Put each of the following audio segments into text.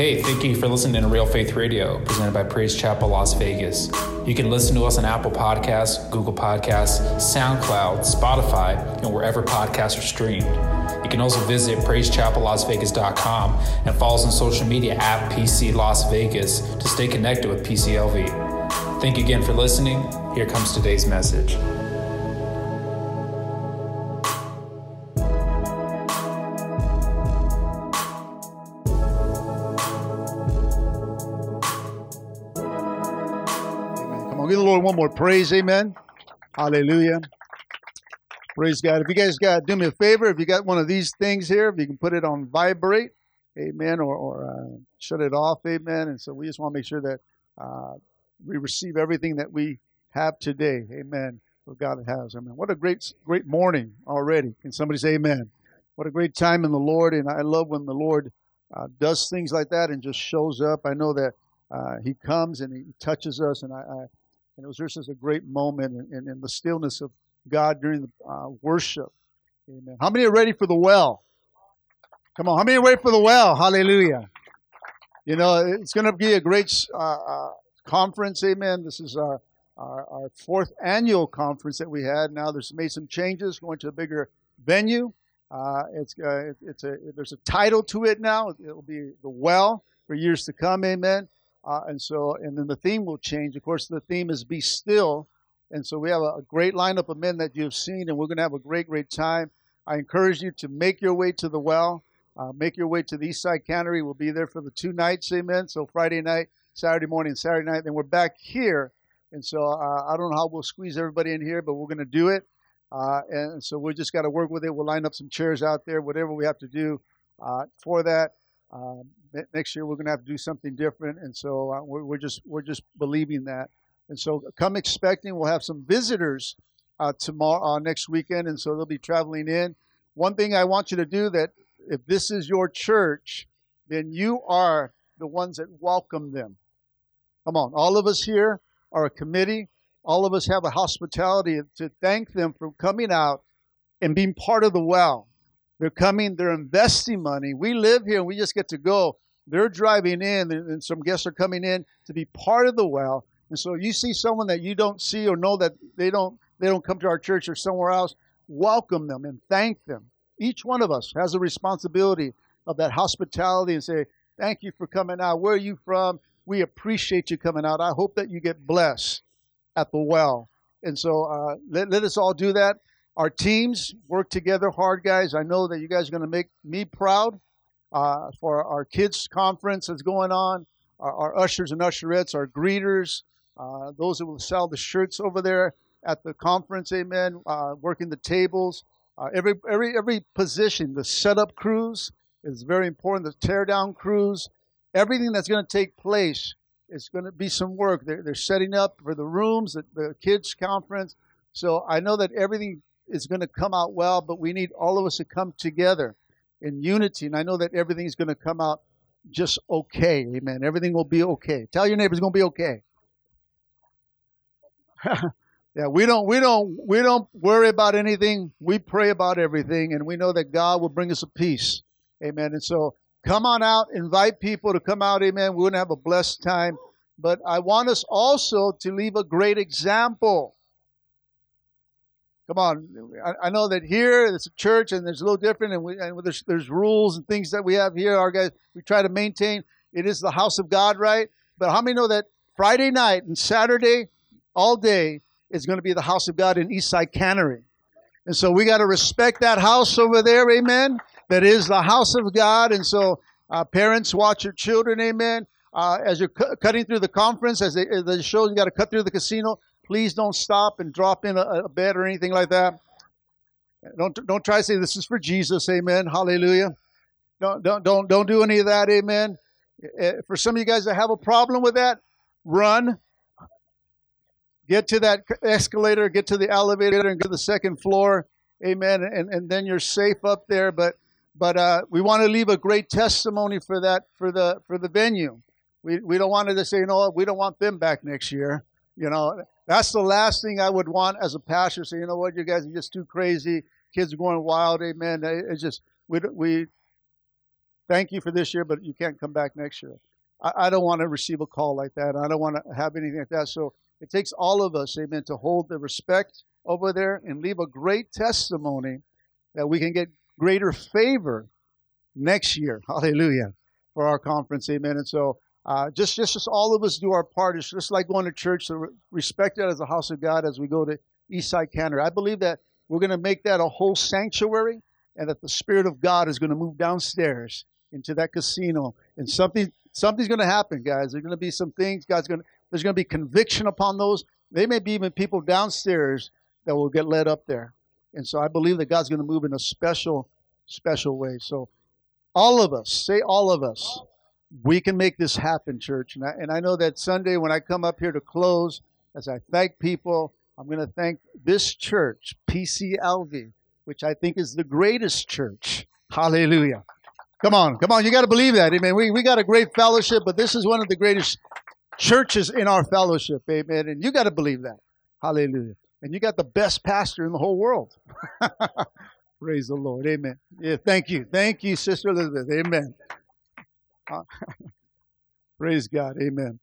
Hey, thank you for listening to Real Faith Radio, presented by Praise Chapel Las Vegas. You can listen to us on Apple Podcasts, Google Podcasts, SoundCloud, Spotify, and wherever podcasts are streamed. You can also visit praisechapellasvegas.com and follow us on social media at PC Las Vegas to stay connected with PCLV. Thank you again for listening. Here comes today's message. One more praise, amen. Hallelujah. Praise God. If you guys got do me a favor, if you got one of these things here, if you can put it on vibrate, amen, or, or uh, shut it off, amen. And so we just want to make sure that uh, we receive everything that we have today, amen. What God has, amen. What a great, great morning already. Can somebody say amen? What a great time in the Lord, and I love when the Lord uh, does things like that and just shows up. I know that uh, He comes and He touches us, and I, I and it was just a great moment in, in, in the stillness of God during the uh, worship. Amen. How many are ready for the well? Come on, how many are ready for the well? Hallelujah. You know, it's going to be a great uh, uh, conference. Amen. This is our, our, our fourth annual conference that we had. Now there's made some changes, going to a bigger venue. Uh, it's uh, it's a there's a title to it now. It'll be the well for years to come. Amen. Uh, and so, and then the theme will change. Of course, the theme is "Be Still." And so we have a, great lineup of men that you've seen, and we're going to have a great, great time. I encourage you to make your way to the well. Uh, make your way to the East Side Cannery. We'll be there for the two nights, amen. So Friday night, Saturday morning, Saturday night. Then we're back here. And so uh, I don't know how we'll squeeze everybody in here, but we're going to do it. Uh, and so we just got to work with it. We'll line up some chairs out there, whatever we have to do uh, for that. Um, next year we're going to have to do something different, and so uh, we're, we're, just we're just believing that. And so come expecting. We'll have some visitors uh, tomorrow uh, next weekend, and so they'll be traveling in. One thing I want you to do that if this is your church, then you are the ones that welcome them. Come on, all of us here are a committee. All of us have a hospitality to thank them for coming out and being part of the well. They're coming, they're investing money. We live here and we just get to go. They're driving in, and some guests are coming in to be part of the well. And so you see someone that you don't see or know that they don't they don't come to our church or somewhere else, welcome them and thank them. Each one of us has a responsibility of that hospitality and say, Thank you for coming out. Where are you from? We appreciate you coming out. I hope that you get blessed at the well. And so uh, let, let us all do that. Our teams work together hard, guys. I know that you guys are going to make me proud uh, for our kids' conference that's going on, our, our ushers and usherettes, our greeters, uh, those that will sell the shirts over there at the conference, amen, uh, working the tables. Uh, every, every, every position, the setup crews is very important, the teardown crews, everything that's going to take place is going to be some work. They're, they're setting up for the rooms, the, the kids' conference. So I know that everything is going to come out well, but we need all of us to come together in unity. And I know that everything's going to come out just okay. Amen. Everything will be okay. Tell your neighbors it's going to be okay. yeah, we don't we don't we don't worry about anything. We pray about everything and we know that God will bring us a peace. Amen. And so come on out, invite people to come out, amen. We're gonna have a blessed time. But I want us also to leave a great example. Come on, I, I know that here it's a church and there's a little different, and, we, and there's, there's rules and things that we have here. Our guys, we try to maintain. It is the house of God, right? But how many know that Friday night and Saturday all day is going to be the house of God in Eastside Cannery. And so we got to respect that house over there, amen. That is the house of God. And so uh, parents watch your children, amen. Uh, as you're cu- cutting through the conference, as, they, as the show, you got to cut through the casino. Please don't stop and drop in a, a bed or anything like that. Don't don't try to say this is for Jesus, amen. Hallelujah. Don't don't don't don't do any of that, amen. Eh, for some of you guys that have a problem with that, run get to that escalator, get to the elevator, and go to the second floor. Amen. And, and then you're safe up there. But but uh, we want to leave a great testimony for that for the for the venue. We we don't want to say, you know, we don't want them back next year. You know, that's the last thing I would want as a pastor. Say, you know what, you guys are just too crazy. Kids are going wild. Amen. It's just we we thank you for this year, but you can't come back next year. I, I don't want to receive a call like that. I don't want to have anything like that. So it takes all of us, amen, to hold the respect over there and leave a great testimony that we can get greater favor next year. Hallelujah. For our conference, amen. And so uh, just, just, just all of us do our part. It's just like going to church to respect it as a house of God as we go to Eastside Cannery. I believe that we're going to make that a whole sanctuary and that the Spirit of God is going to move downstairs into that casino. And something, something's going to happen, guys. There's going to be some things. God's going to, there's going to be conviction upon those. They may be even people downstairs that will get led up there. And so I believe that God's going to move in a special, special way. So all of us, say all of us, we can make this happen, church. And I, and I know that Sunday when I come up here to close, as I thank people, I'm going to thank this church, PCLV, which I think is the greatest church. Hallelujah. Come on, come on. You got to believe that. Amen. We, we got a great fellowship, but this is one of the greatest churches in our fellowship. Amen. And you got to believe that. Hallelujah. And you got the best pastor in the whole world. Praise the Lord. Amen. Yeah, thank you. Thank you, Sister Elizabeth. Amen. Praise God. Amen.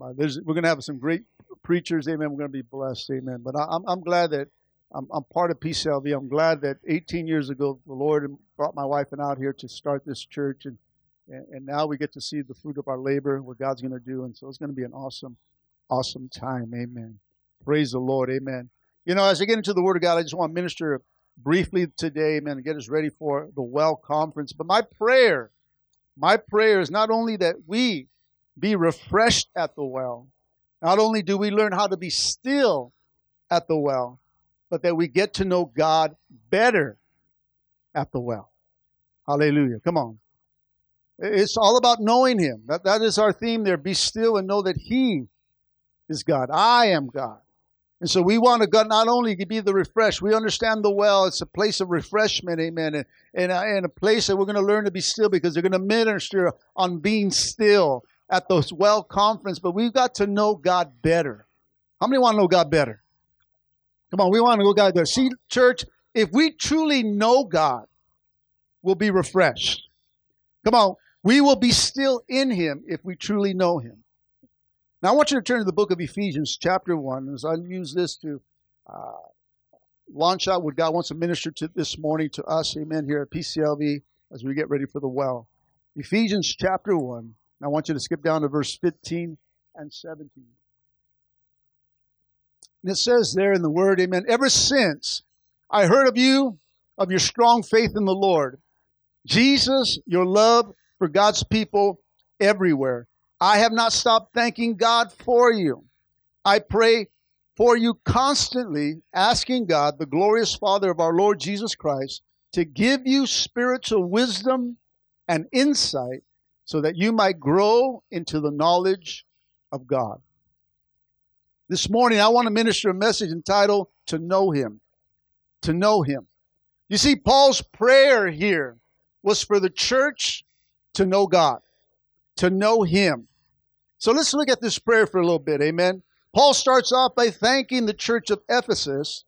Uh, we're going to have some great preachers. Amen. We're going to be blessed. Amen. But I, am I'm glad that I'm, I'm part of PCLV. I'm glad that 18 years ago the Lord brought my wife and out here to start this church, and, and, and now we get to see the fruit of our labor, what God's going to do, and so it's going to be an awesome, awesome time. Amen. Praise the Lord. Amen. You know, as I get into the Word of God, I just want to minister briefly today, amen, and get us ready for the Well Conference. But my prayer, my prayer is not only that we be refreshed at the well, not only do we learn how to be still at the well, but that we get to know God better at the well. Hallelujah. Come on. It's all about knowing Him. That, that is our theme there. Be still and know that He is God. I am God. And so we want to not only to be the refresh, we understand the well. It's a place of refreshment, amen, and, and, uh, and a place that we're going to learn to be still because they're going to minister on being still at those well conference. But we've got to know God better. How many want to know God better? Come on, we want to go God there. See, church, if we truly know God, we'll be refreshed. Come on, we will be still in Him if we truly know Him. Now, I want you to turn to the book of Ephesians, chapter 1, as I use this to uh, launch out what God wants to minister to this morning to us, amen, here at PCLV as we get ready for the well. Ephesians, chapter 1. I want you to skip down to verse 15 and 17. And it says there in the word, amen, ever since I heard of you, of your strong faith in the Lord, Jesus, your love for God's people everywhere. I have not stopped thanking God for you. I pray for you constantly, asking God, the glorious Father of our Lord Jesus Christ, to give you spiritual wisdom and insight so that you might grow into the knowledge of God. This morning, I want to minister a message entitled To Know Him. To Know Him. You see, Paul's prayer here was for the church to know God, to know Him. So let's look at this prayer for a little bit. Amen. Paul starts off by thanking the church of Ephesus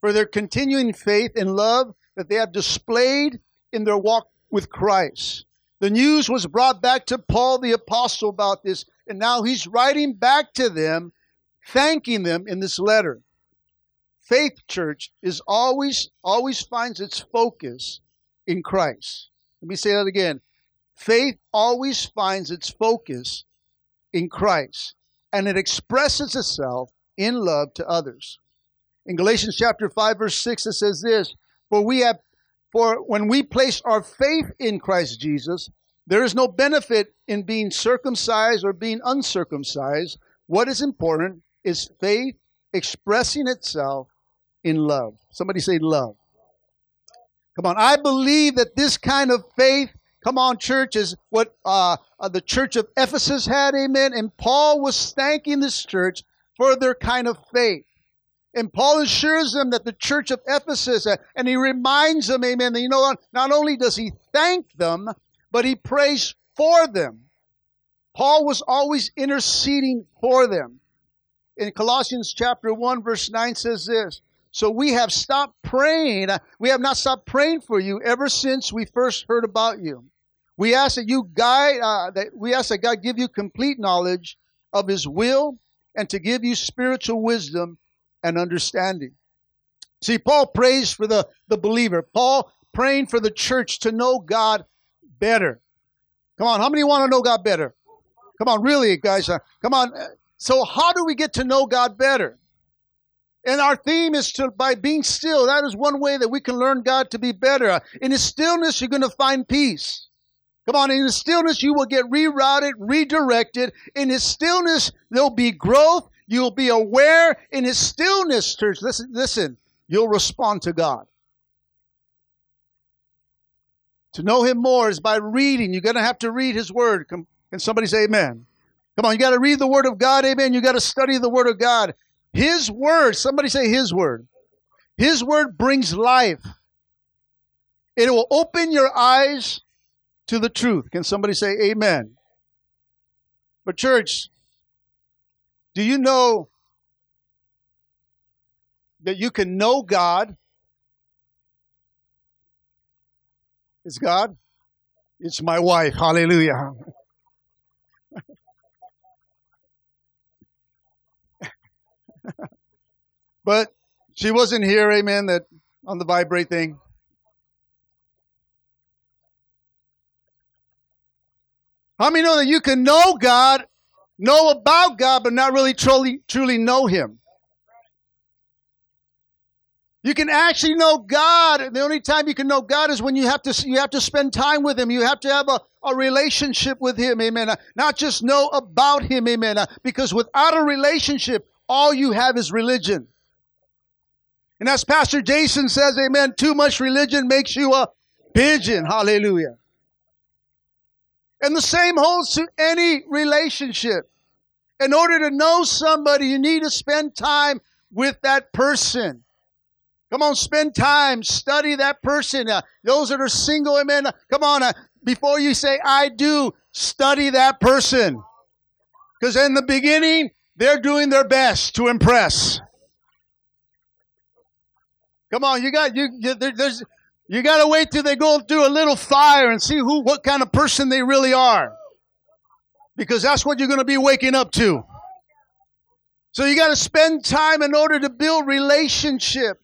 for their continuing faith and love that they have displayed in their walk with Christ. The news was brought back to Paul the apostle about this, and now he's writing back to them thanking them in this letter. Faith church is always always finds its focus in Christ. Let me say that again. Faith always finds its focus in Christ and it expresses itself in love to others. In Galatians chapter 5 verse 6 it says this, for we have for when we place our faith in Christ Jesus, there is no benefit in being circumcised or being uncircumcised. What is important is faith expressing itself in love. Somebody say love. Come on. I believe that this kind of faith, come on, church, is what uh, uh, the church of Ephesus had. Amen. And Paul was thanking this church for their kind of faith. And Paul assures them that the church of Ephesus, uh, and he reminds them, amen, that you know? Not only does he thank them, but he prays for them. Paul was always interceding for them in Colossians chapter 1 verse 9 says this, so we have stopped praying. We have not stopped praying for you ever since we first heard about you. We ask that you guide, uh, that we ask that God give you complete knowledge of His will and to give you spiritual wisdom and understanding. See, Paul prays for the, the believer. Paul praying for the church to know God better. Come on, how many want to know God better? Come on, really, guys. Uh, come on. So, how do we get to know God better? And our theme is to by being still. That is one way that we can learn God to be better. In His stillness, you're going to find peace. Come on, in His stillness, you will get rerouted, redirected. In His stillness, there'll be growth. You'll be aware. In His stillness, church, listen, listen, you'll respond to God. To know Him more is by reading. You're going to have to read His Word. Can, can somebody say amen? Come on, you got to read the Word of God, amen. You got to study the Word of God. His Word, somebody say His Word. His Word brings life. It will open your eyes to the truth. Can somebody say amen? But, church, do you know that you can know God? It's God? It's my wife. Hallelujah. but she wasn't here, amen, that on the vibrate thing. How many know that you can know God, know about God, but not really truly, truly know Him? You can actually know God. The only time you can know God is when you have to you have to spend time with Him. You have to have a, a relationship with Him, Amen. Uh, not just know about Him, Amen. Uh, because without a relationship, all you have is religion. And as Pastor Jason says, Amen. Too much religion makes you a pigeon. Hallelujah. And the same holds to any relationship. In order to know somebody, you need to spend time with that person. Come on, spend time, study that person. Uh, those that are single, amen. Uh, come on, uh, before you say I do, study that person. Because in the beginning, they're doing their best to impress. Come on, you got you. you there, there's you got to wait till they go through a little fire and see who, what kind of person they really are. Because that's what you're going to be waking up to. So you got to spend time in order to build relationship.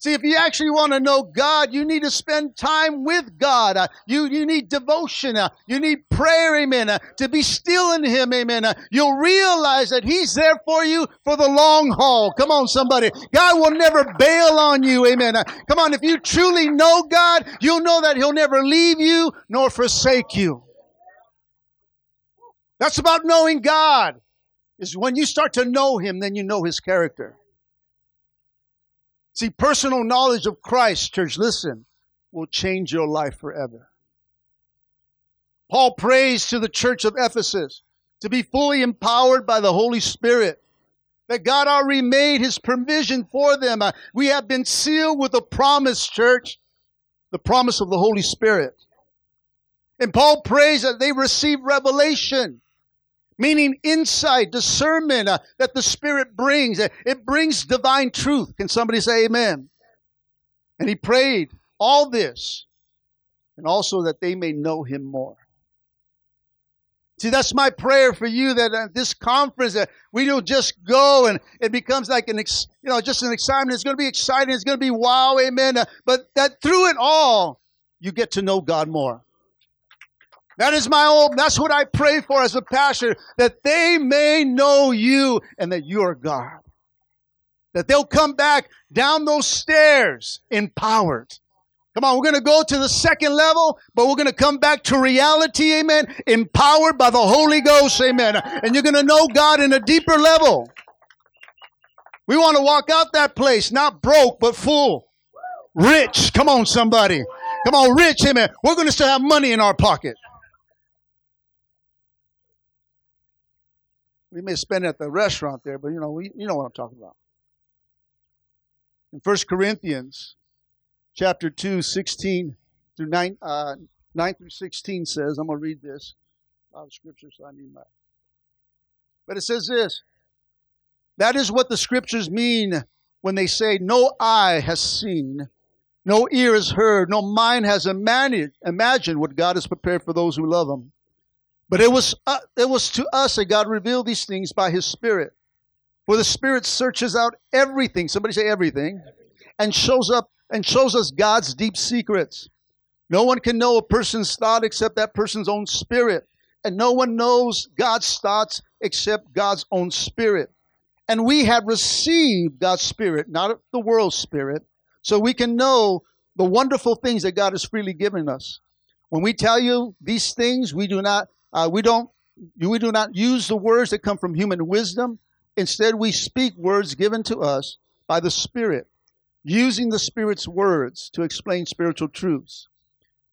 See, if you actually want to know God, you need to spend time with God. Uh, you, you need devotion. Uh, you need prayer, amen. Uh, to be still in Him, amen. Uh, you'll realize that He's there for you for the long haul. Come on, somebody. God will never bail on you, amen. Uh, come on, if you truly know God, you'll know that He'll never leave you nor forsake you. That's about knowing God. Is when you start to know Him, then you know His character. See, personal knowledge of Christ, church, listen, will change your life forever. Paul prays to the church of Ephesus to be fully empowered by the Holy Spirit. That God already made his provision for them. Uh, we have been sealed with a promise, church, the promise of the Holy Spirit. And Paul prays that they receive revelation meaning insight, discernment uh, that the Spirit brings. It brings divine truth. Can somebody say amen? And he prayed all this, and also that they may know him more. See, that's my prayer for you that at this conference that we don't just go and it becomes like an, ex, you know, just an excitement. It's going to be exciting. It's going to be wow, amen. Uh, but that through it all, you get to know God more. That is my old, that's what I pray for as a pastor, that they may know you and that you are God. That they'll come back down those stairs empowered. Come on, we're going to go to the second level, but we're going to come back to reality, amen, empowered by the Holy Ghost, amen. And you're going to know God in a deeper level. We want to walk out that place, not broke, but full. Rich. Come on, somebody. Come on, rich, amen. We're going to still have money in our pocket. We may spend at the restaurant there, but you know, we, you know what I'm talking about. In 1 Corinthians chapter 2, 16 through 9, uh, 9 through 16 says, I'm going to read this. A lot of scripture, so I need my. But it says this That is what the scriptures mean when they say, No eye has seen, No ear has heard, no mind has imagined what God has prepared for those who love Him. But it was, uh, it was to us that God revealed these things by His Spirit. For the Spirit searches out everything. Somebody say everything, and shows up and shows us God's deep secrets. No one can know a person's thought except that person's own spirit. And no one knows God's thoughts except God's own spirit. And we have received God's spirit, not the world's spirit, so we can know the wonderful things that God has freely given us. When we tell you these things, we do not, uh, we don't, we do not use the words that come from human wisdom. Instead, we speak words given to us by the Spirit, using the Spirit's words to explain spiritual truths.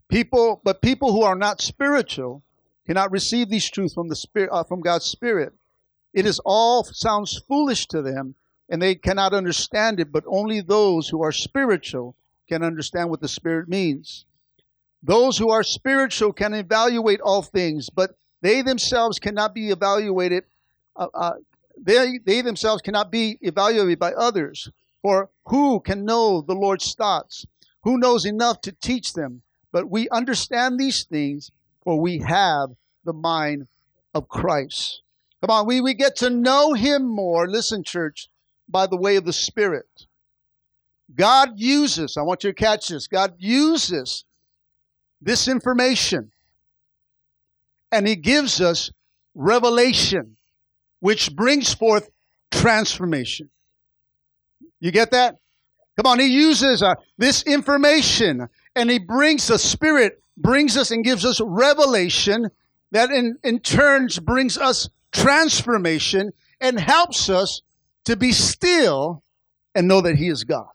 People, but people who are not spiritual cannot receive these truths from the Spirit, uh, from God's Spirit. It is all sounds foolish to them, and they cannot understand it. But only those who are spiritual can understand what the Spirit means. Those who are spiritual can evaluate all things, but they themselves cannot be evaluated. Uh, uh, they, they themselves cannot be evaluated by others. For who can know the Lord's thoughts? Who knows enough to teach them? But we understand these things, for we have the mind of Christ. Come on, we, we get to know him more, listen, church, by the way of the Spirit. God uses, I want you to catch this, God uses this information and he gives us revelation, which brings forth transformation. You get that? Come on, he uses uh, this information and he brings the Spirit, brings us and gives us revelation that in, in turns brings us transformation and helps us to be still and know that he is God.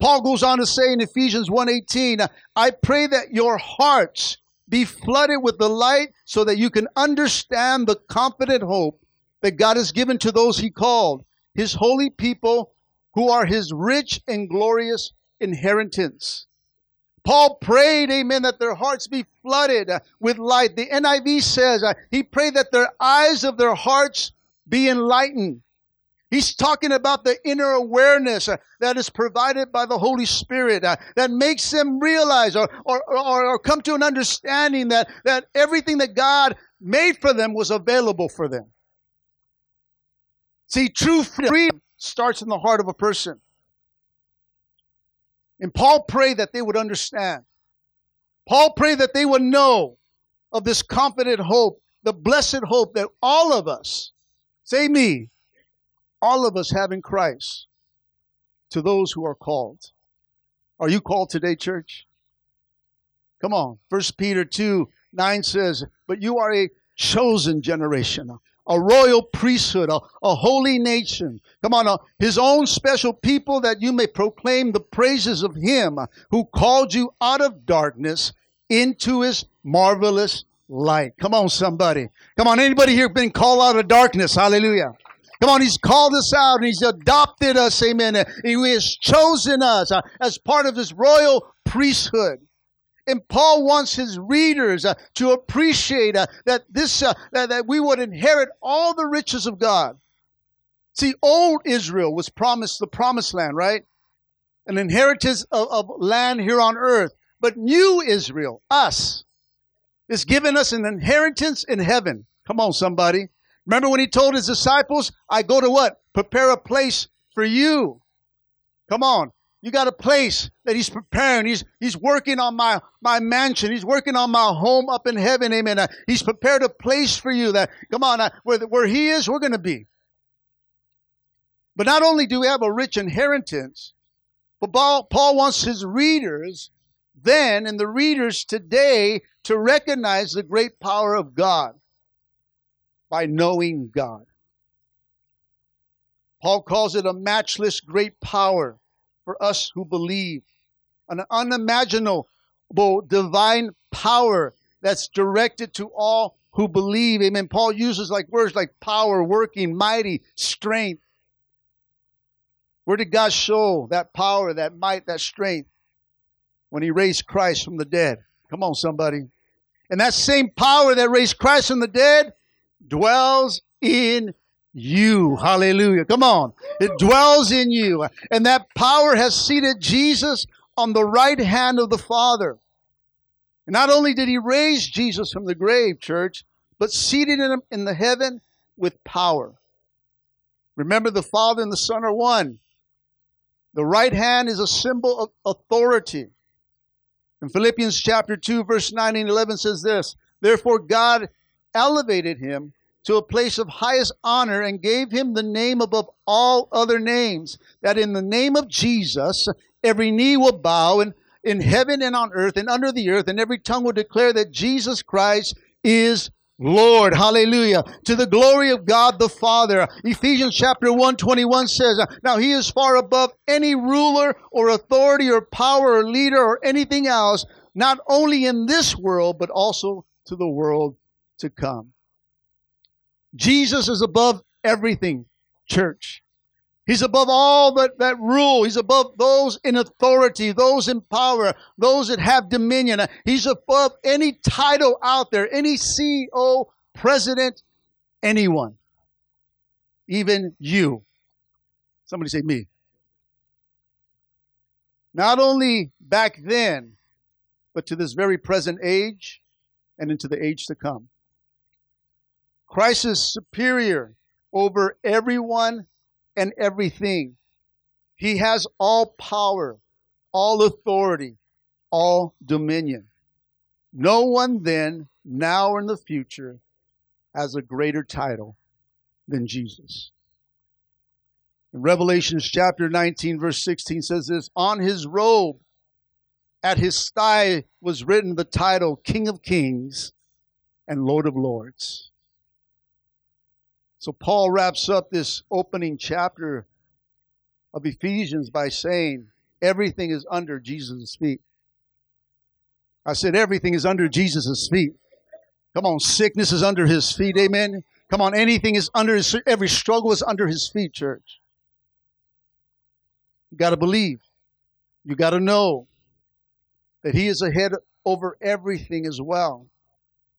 Paul goes on to say in Ephesians 1:18, I pray that your hearts be flooded with the light so that you can understand the confident hope that God has given to those he called, his holy people who are his rich and glorious inheritance. Paul prayed, amen, that their hearts be flooded with light. The NIV says uh, he prayed that their eyes of their hearts be enlightened. He's talking about the inner awareness uh, that is provided by the Holy Spirit uh, that makes them realize or, or, or, or come to an understanding that, that everything that God made for them was available for them. See, true freedom starts in the heart of a person. And Paul prayed that they would understand. Paul prayed that they would know of this confident hope, the blessed hope that all of us, say me, all of us have in Christ to those who are called. Are you called today, church? Come on. First Peter 2 9 says, But you are a chosen generation, a royal priesthood, a, a holy nation. Come on, uh, his own special people that you may proclaim the praises of him who called you out of darkness into his marvelous light. Come on, somebody. Come on, anybody here been called out of darkness? Hallelujah. Come on, He's called us out and He's adopted us, amen. He has chosen us uh, as part of His royal priesthood. And Paul wants his readers uh, to appreciate uh, that this uh, that, we would inherit all the riches of God. See, old Israel was promised the promised land, right? An inheritance of, of land here on earth. But new Israel, us, is given us an inheritance in heaven. Come on, somebody. Remember when he told his disciples, I go to what? Prepare a place for you. Come on. You got a place that he's preparing. He's, he's working on my, my mansion. He's working on my home up in heaven. Amen. Uh, he's prepared a place for you that, come on, uh, where, where he is, we're going to be. But not only do we have a rich inheritance, but Paul, Paul wants his readers then and the readers today to recognize the great power of God by knowing God. Paul calls it a matchless great power for us who believe. An unimaginable divine power that's directed to all who believe. Amen. Paul uses like words like power, working, mighty, strength. Where did God show that power, that might, that strength? When he raised Christ from the dead. Come on, somebody. And that same power that raised Christ from the dead dwells in you. Hallelujah. Come on. It dwells in you. And that power has seated Jesus on the right hand of the Father. And not only did he raise Jesus from the grave, church, but seated him in the heaven with power. Remember, the Father and the Son are one. The right hand is a symbol of authority. In Philippians chapter 2, verse 9 and 11 says this Therefore, God elevated him to a place of highest honor and gave him the name above all other names, that in the name of Jesus, every knee will bow in, in heaven and on earth and under the earth, and every tongue will declare that Jesus Christ is Lord. Hallelujah. To the glory of God the Father. Ephesians chapter 1 21 says, Now he is far above any ruler or authority or power or leader or anything else, not only in this world, but also to the world to come. Jesus is above everything, church. He's above all that, that rule. He's above those in authority, those in power, those that have dominion. He's above any title out there, any CEO, president, anyone. Even you. Somebody say me. Not only back then, but to this very present age and into the age to come. Christ is superior over everyone and everything. He has all power, all authority, all dominion. No one then, now or in the future, has a greater title than Jesus. In Revelations chapter 19, verse 16 says this On his robe, at his thigh, was written the title King of Kings and Lord of Lords. So Paul wraps up this opening chapter of Ephesians by saying everything is under Jesus' feet. I said everything is under Jesus' feet. Come on, sickness is under his feet. Amen. Come on, anything is under his every struggle is under his feet, church. You got to believe. You got to know that he is ahead over everything as well.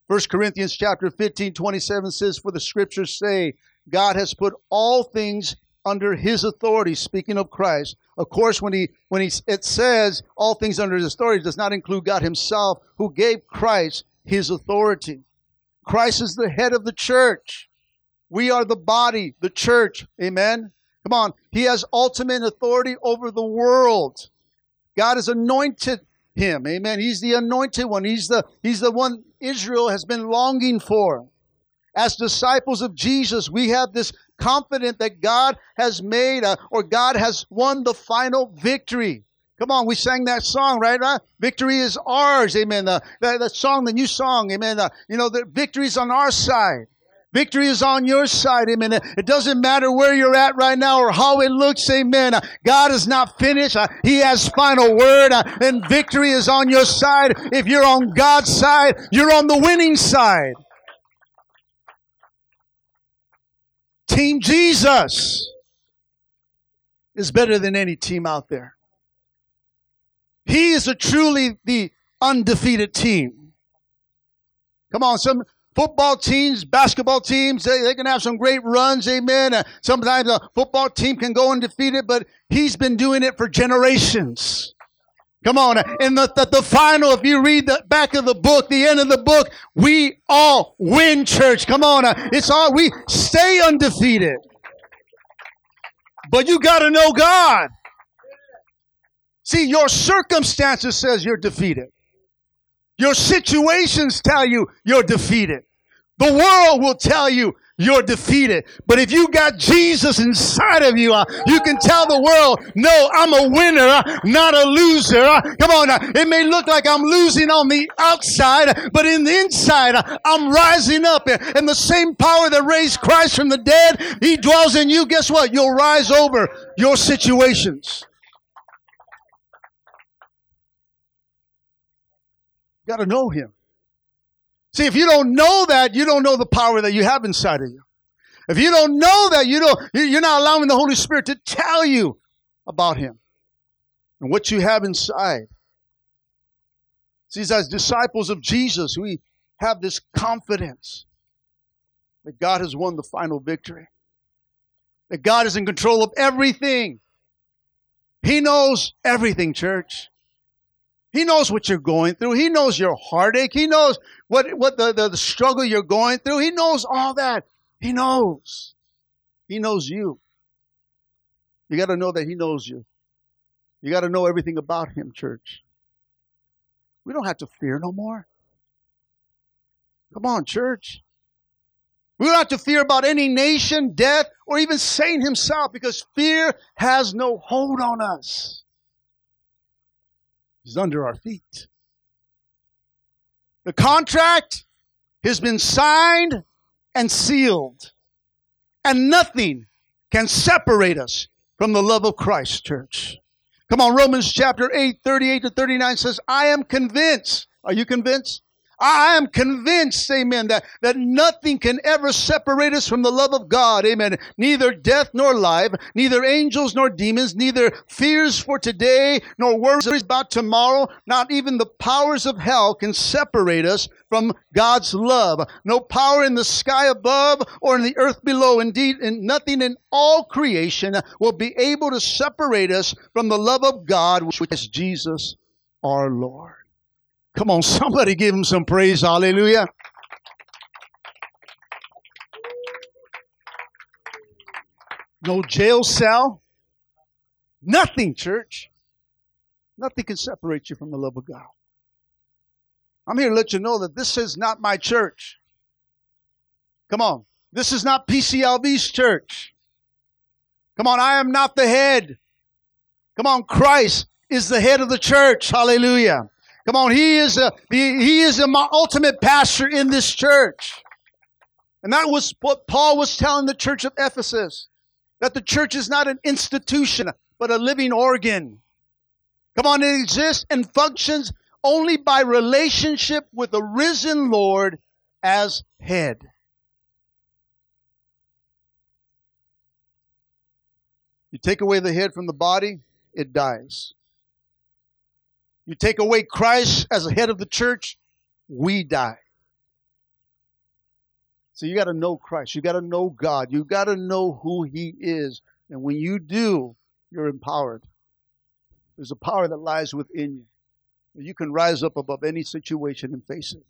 1 Corinthians chapter 15, 27 says, For the scriptures say, God has put all things under his authority, speaking of Christ. Of course, when he when he it says all things under his authority, does not include God himself, who gave Christ his authority. Christ is the head of the church. We are the body, the church. Amen. Come on. He has ultimate authority over the world. God has anointed him. Amen. He's the anointed one. He's the, he's the one Israel has been longing for. As disciples of Jesus, we have this confident that God has made uh, or God has won the final victory. Come on, we sang that song, right? Uh, victory is ours. Amen. The, the, the song, the new song. Amen. Uh, you know, the victory is on our side. Victory is on your side. Amen. It doesn't matter where you're at right now or how it looks. Amen. God is not finished. Uh, he has final word uh, and victory is on your side. If you're on God's side, you're on the winning side. Team Jesus is better than any team out there. He is a truly the undefeated team. Come on, some football teams, basketball teams, they, they can have some great runs, amen. Uh, sometimes a football team can go undefeated, but he's been doing it for generations. Come on. In the, the, the, final, if you read the back of the book, the end of the book, we all win, church. Come on. It's all, we stay undefeated. But you got to know God. See, your circumstances says you're defeated. Your situations tell you you're defeated. The world will tell you you're defeated. But if you got Jesus inside of you, uh, you can tell the world, no, I'm a winner, uh, not a loser. Uh, come on, uh, it may look like I'm losing on the outside, but in the inside, uh, I'm rising up. And the same power that raised Christ from the dead, He dwells in you. Guess what? You'll rise over your situations. Got to know Him. See, if you don't know that, you don't know the power that you have inside of you. If you don't know that, you don't, you're not allowing the Holy Spirit to tell you about Him and what you have inside. See, as disciples of Jesus, we have this confidence that God has won the final victory. that God is in control of everything. He knows everything, church. He knows what you're going through. He knows your heartache. He knows what, what the, the, the struggle you're going through. He knows all that. He knows. He knows you. You got to know that He knows you. You got to know everything about Him, church. We don't have to fear no more. Come on, church. We don't have to fear about any nation, death, or even Satan himself because fear has no hold on us. He's under our feet. The contract has been signed and sealed, and nothing can separate us from the love of Christ, church. Come on, Romans chapter 8, 38 to 39 says, I am convinced. Are you convinced? I am convinced, amen, that, that nothing can ever separate us from the love of God, amen. Neither death nor life, neither angels nor demons, neither fears for today nor worries about tomorrow, not even the powers of hell can separate us from God's love. No power in the sky above or in the earth below. Indeed, and nothing in all creation will be able to separate us from the love of God, which is Jesus our Lord. Come on, somebody give him some praise. Hallelujah. No jail cell. Nothing, church. Nothing can separate you from the love of God. I'm here to let you know that this is not my church. Come on. This is not PCLV's church. Come on. I am not the head. Come on. Christ is the head of the church. Hallelujah. Come on, he is a he is my ultimate pastor in this church. And that was what Paul was telling the church of Ephesus. That the church is not an institution, but a living organ. Come on, it exists and functions only by relationship with the risen Lord as head. You take away the head from the body, it dies. You take away Christ as the head of the church, we die. So you got to know Christ. You got to know God. You got to know who He is. And when you do, you're empowered. There's a power that lies within you. You can rise up above any situation and face it.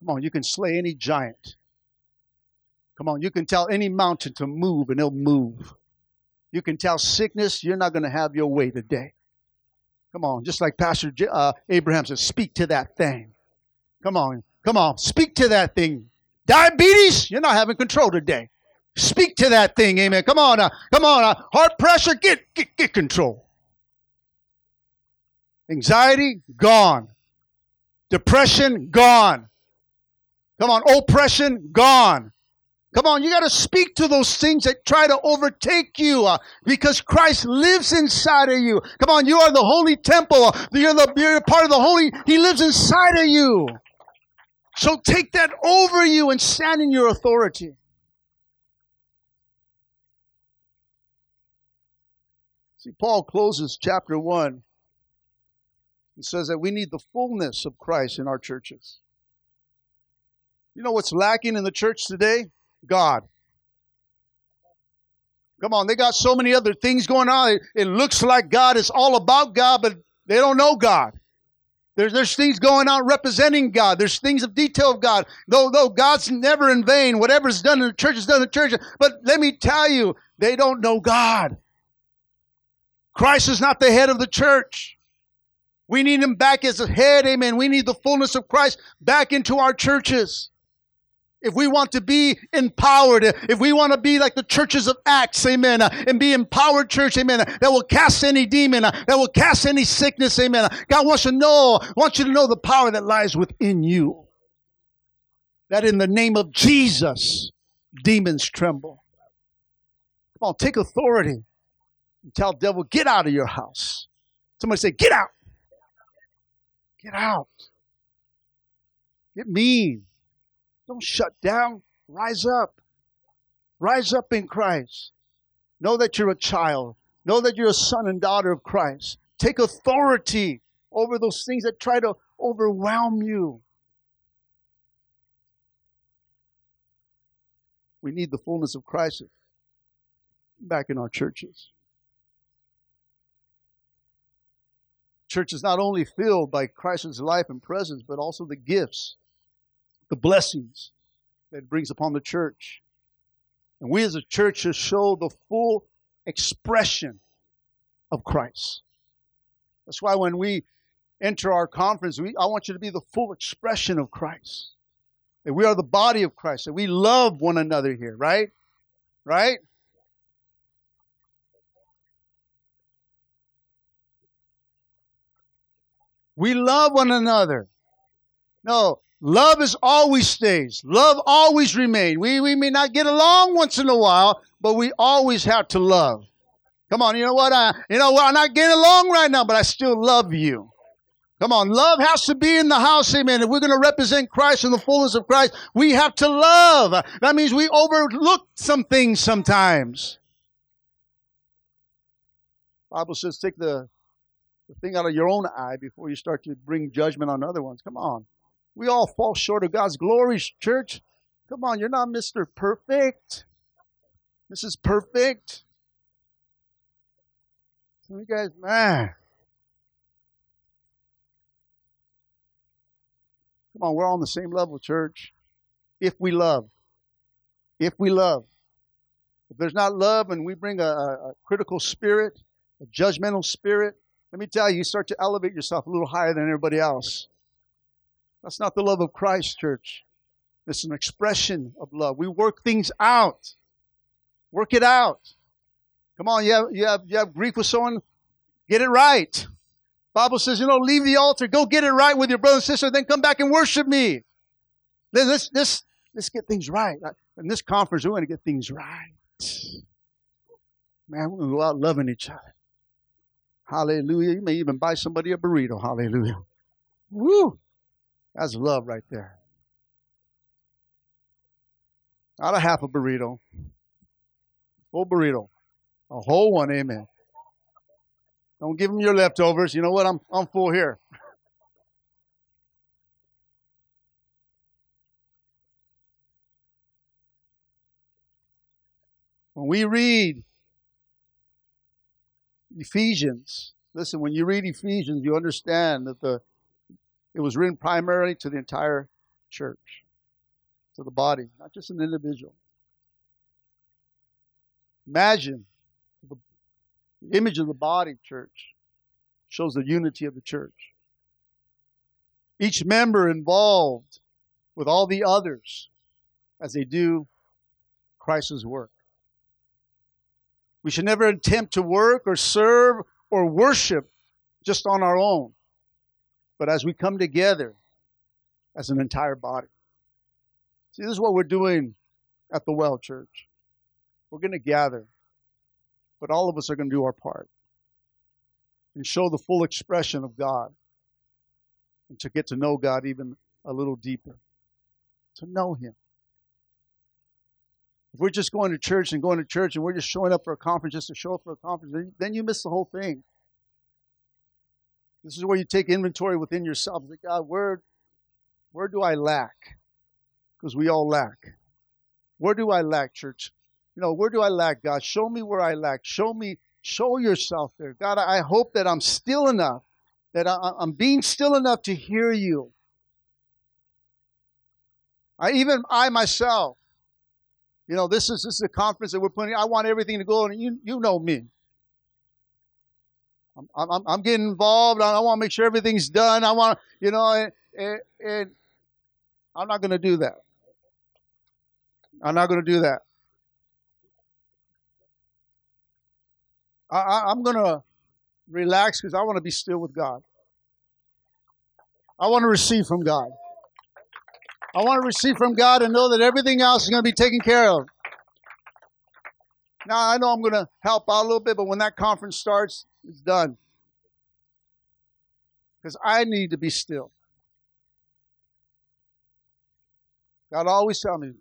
Come on, you can slay any giant. Come on, you can tell any mountain to move and it'll move. You can tell sickness, you're not going to have your way today. Come on, just like Pastor uh, Abraham says, speak to that thing. Come on, come on, speak to that thing. Diabetes, you're not having control today. Speak to that thing, amen. Come on, uh, come on, uh, heart pressure, get, get, get control. Anxiety, gone. Depression, gone. Come on, oppression, gone. Come on, you got to speak to those things that try to overtake you uh, because Christ lives inside of you. Come on, you are the holy temple. Uh, you're, the, you're part of the holy, He lives inside of you. So take that over you and stand in your authority. See, Paul closes chapter 1 and says that we need the fullness of Christ in our churches. You know what's lacking in the church today? God. Come on, they got so many other things going on. It, it, looks like God is all about God, but they don't know God. There's, there's things going on representing God. There's things of detail of God. Though, though God's never in vain. Whatever's done in the church is done in the church. But let me tell you, they don't know God. Christ is not the head of the church. We need him back as a head. Amen. We need the fullness of Christ back into our churches if we want to be empowered, if we want to be like the churches of Acts, amen, and be empowered church, amen, that will cast any demon, that will cast any sickness, amen. God wants to know, wants you to know the power that lies within you. That in the name of Jesus, demons tremble. Come on, take authority and tell devil, get out of your house. Somebody say, get out. Get out. Get mean. Don't shut down. Rise up. Rise up in Christ. Know that you're a child. Know that you're a son and daughter of Christ. Take authority over those things that try to overwhelm you. We need the fullness of Christ. back in our churches. Church is not only filled by Christ's life and presence, but also the gifts, the blessings that it brings upon the church. And we as a church should show the full expression of Christ. That's why when we enter our conference, we, I want you to be the full expression of Christ. That we are the body of Christ, that we love one another here, right? Right? We love one another. No, love is always stays. Love always remains. We, we may not get along once in a while, but we always have to love. Come on, you know what? I, you know what? I'm not getting along right now, but I still love you. Come on, love has to be in the house, amen. If we're going to represent Christ in the fullness of Christ, we have to love. That means we overlook some things sometimes. Bible says, take the, the thing out of your own eye before you start to bring judgment on other ones. Come on. We all fall short of God's glory, church. Come on, you're not Mr. Perfect. This is Perfect. Some of you guys, man. Come on, we're all on the same level, church. If we love. If we love. If there's not love and we bring a, a, critical spirit, a judgmental spirit, let me tell you, you start to elevate yourself a little higher than everybody else. That's not the love of Christ, church. It's an expression of love. We work things out. Work it out. Come on, you have, you have, you have grief with someone, get it right. Bible says, you know, leave the altar, go get it right with your brother and sister, then come back and worship me. Let's, let's, let's get things right. In this conference, we're going to get things right. Man, we're going to go out loving each other. Hallelujah. You may even buy somebody a burrito. Hallelujah. Woo! That's love right there. Not a half a burrito. Full burrito. A whole one, amen. Don't give them your leftovers. You know what? I'm, I'm full here. When we read Ephesians, listen, when you read Ephesians, you understand that the it was written primarily to the entire church, to the body, not just an individual. Imagine the image of the body, church, shows the unity of the church. Each member involved with all the others as they do Christ's work. We should never attempt to work or serve or worship just on our own, but as we come together as an entire body. See, this is what we're doing at the Well Church. We're going to gather but all of us are going to do our part and show the full expression of God and to get to know God even a little deeper, to know Him. If we're just going to church and going to church and we're just showing up for a conference just to show up for a conference, then you miss the whole thing. This is where you take inventory within yourself. God, where, where do I lack? Because we all lack. Where do I lack, church? you know, where do I lack, God? Show me where I lack. Show me, show yourself there. God, I hope that I'm still enough, that I'm being still enough to hear you. I even I myself, you know, this is this is a conference that we're putting. I want everything to go, and you you know me. I'm I'm, I'm getting involved. I want to make sure everything's done. I want you know, and, and, and I'm not going to do that. I'm not going to do that. I, am going to relax because I want to be still with God. I want to receive from God. I want to receive from God and know that everything else is going to be taken care of. Now, I know I'm going to help out a little bit, but when that conference starts, it's done. Because I need to be still. God always tell me,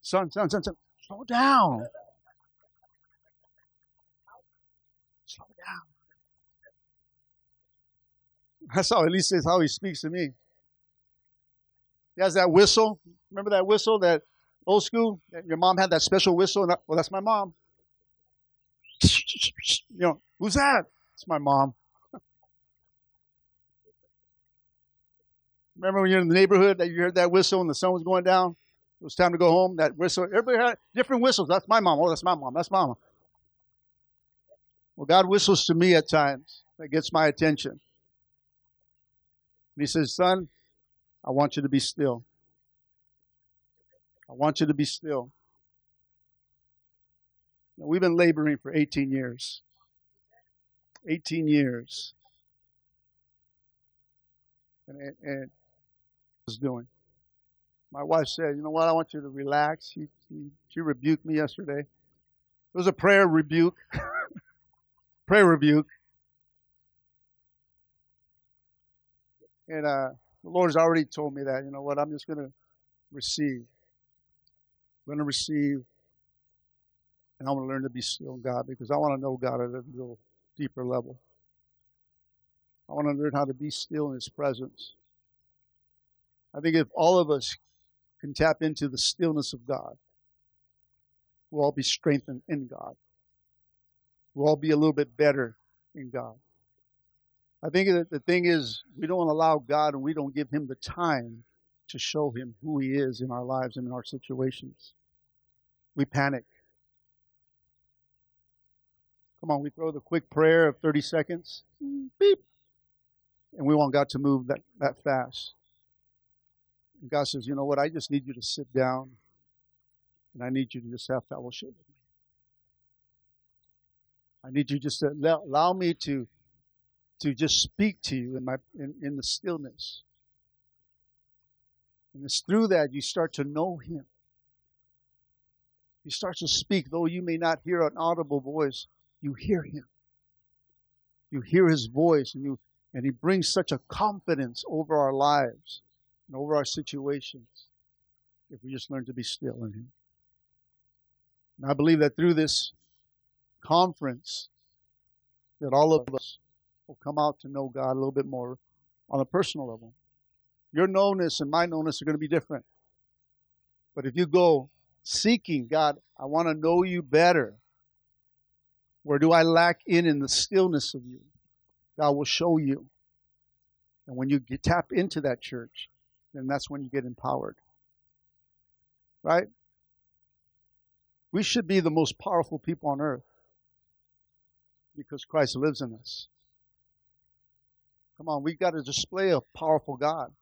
son, son, son, son, slow down. Slow down. That's how at least is how he speaks to me. He has that whistle. Remember that whistle, that old school? Your mom had that special whistle. Well, that's my mom. You know, who's that? It's my mom. Remember when you're in the neighborhood that you heard that whistle and the sun was going down? It was time to go home. That whistle, everybody had different whistles. That's my mom. Oh, that's my mom. That's mama. Well, God whistles to me at times. That gets my attention. And he says, Son, I want you to be still. I want you to be still. Now, we've been laboring for 18 years. 18 years. And, and was doing. My wife said, "You know what? I want you to relax." She she, she rebuked me yesterday. It was a prayer rebuke. prayer rebuke. And uh, the Lord has already told me that. You know what? I'm just going to receive. I'm going to receive. And I'm going to learn to be still in God because I want to know God a little deeper level. I want to learn how to be still in His presence. I think if all of us can tap into the stillness of God, we'll all be strengthened in God. We'll all be a little bit better in God. I think that the thing is, we don't allow God and we don't give Him the time to show Him who He is in our lives and in our situations. We panic. Come on, we throw the quick prayer of 30 seconds, beep, and we want God to move that, that fast. And God says, you know what? I just need you to sit down and I need you to just have fellowship with me. I need you just to allow me to to just speak to you in my in, in the stillness. And it's through that you start to know him. You start to speak, though you may not hear an audible voice, you hear him. You hear his voice and you and he brings such a confidence over our lives and over our situations if we just learn to be still in him. And I believe that through this conference that all of us will come out to know God a little bit more on a personal level. Your knownness and my knownness are going to be different. But if you go seeking God, I want to know you better. Where do I lack in in the stillness of you? God will show you. And when you get, tap into that church, then that's when you get empowered. Right? We should be the most powerful people on earth because Christ lives in us. Come on, we've got to display a powerful God.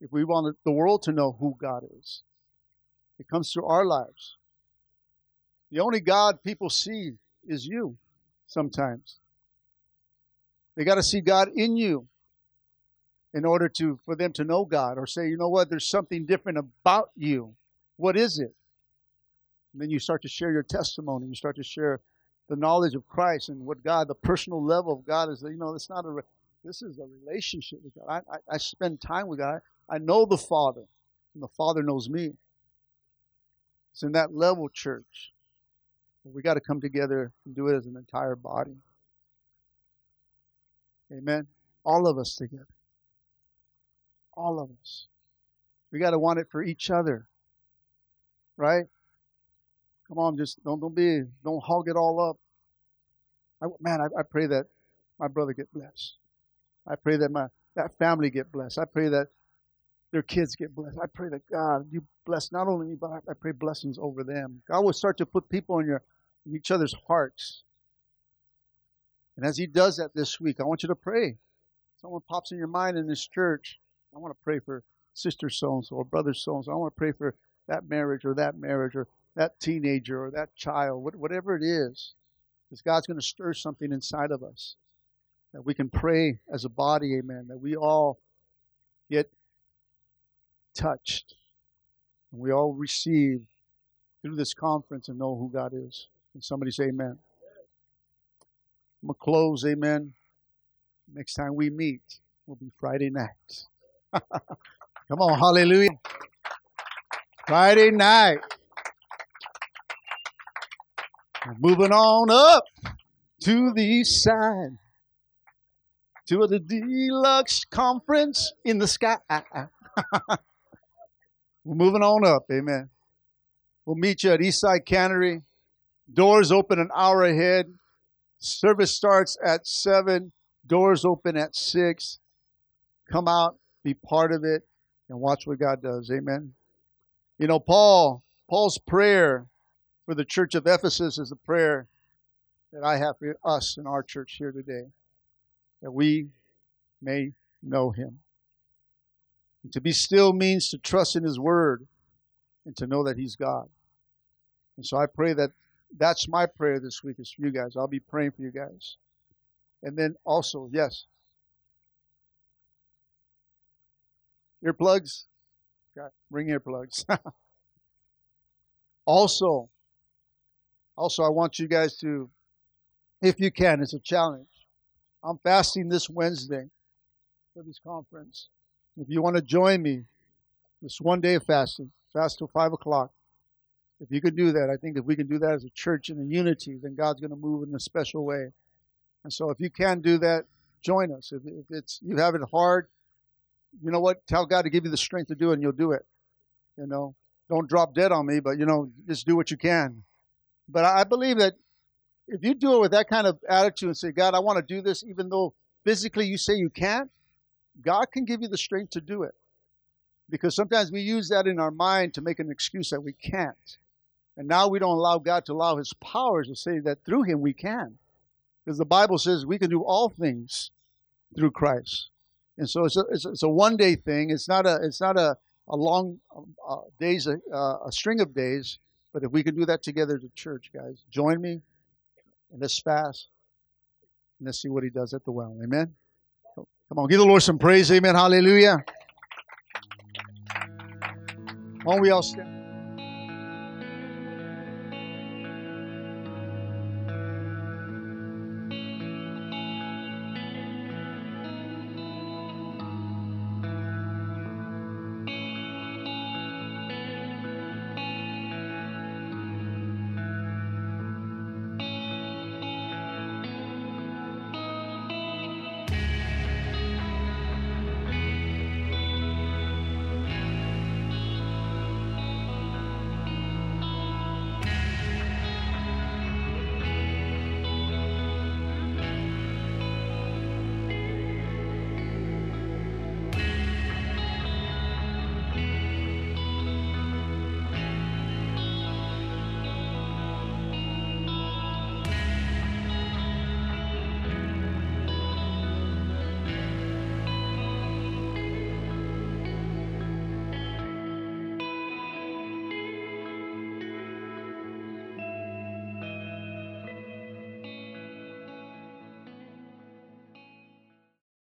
If we want the world to know who God is, it comes through our lives. The only God people see is you sometimes. They got to see God in you in order to for them to know God or say, you know what, there's something different about you. What is it? And then you start to share your testimony. You start to share the knowledge of Christ and what God, the personal level of God is. You know, it's not a this is a relationship with God. I, I, I spend time with God. I know the Father, and the Father knows me. It's in that level, church. We got to come together and do it as an entire body. Amen. All of us together. All of us. We got to want it for each other. Right? Come on, just don't don't be don't hog it all up. I, man, I, I pray that my brother get blessed. I pray that my that family get blessed. I pray that their kids get blessed. I pray that God, you bless not only me, but I, I pray blessings over them. God will start to put people in your each other's hearts. And as He does that this week, I want you to pray. Someone pops in your mind in this church. I want to pray for sister so and so or brother so and so. I want to pray for that marriage or that marriage or that teenager or that child, whatever it is. Because God's going to stir something inside of us that we can pray as a body, amen, that we all get touched and we all receive through this conference and know who God is. And somebody say amen. I'm going to close, amen. Next time we meet will be Friday night. Come on, hallelujah. Friday night. We're moving on up to the east side to the deluxe conference in the sky. We're moving on up. Amen. We'll meet you at Eastside Cannery. Doors open an hour ahead. Service starts at 7, doors open at 6. Come out, be part of it, and watch what God does. Amen. You know, Paul, Paul's prayer for the church of Ephesus is a prayer that I have for us in our church here today, that we may know him. And to be still means to trust in his word and to know that he's God. And so I pray that that's my prayer this week is for you guys. I'll be praying for you guys. And then also, yes. Earplugs? Okay, bring earplugs. also, also I want you guys to, if you can, it's a challenge. I'm fasting this Wednesday for this conference. If you want to join me, this one day of fasting, fast till five o'clock. If you could do that, I think if we can do that as a church in a unity, then God's going to move in a special way. And so, if you can do that, join us. If, if it's you have it hard, you know what? Tell God to give you the strength to do it, and you'll do it. You know, don't drop dead on me, but you know, just do what you can. But I believe that if you do it with that kind of attitude and say, God, I want to do this, even though physically you say you can't, God can give you the strength to do it. Because sometimes we use that in our mind to make an excuse that we can't. And now we don't allow God to allow His powers to say that through Him we can. Because the Bible says we can do all things through Christ. And so it's a, it's a, it's a one day thing. It's not a, it's not a, a long uh, days, uh, a string of days. But if we can do that together a church, guys, join me and let's fast and let's see what He does at the well. Amen. Come on, give the Lord some praise. Amen. Hallelujah. Why don't we all stand?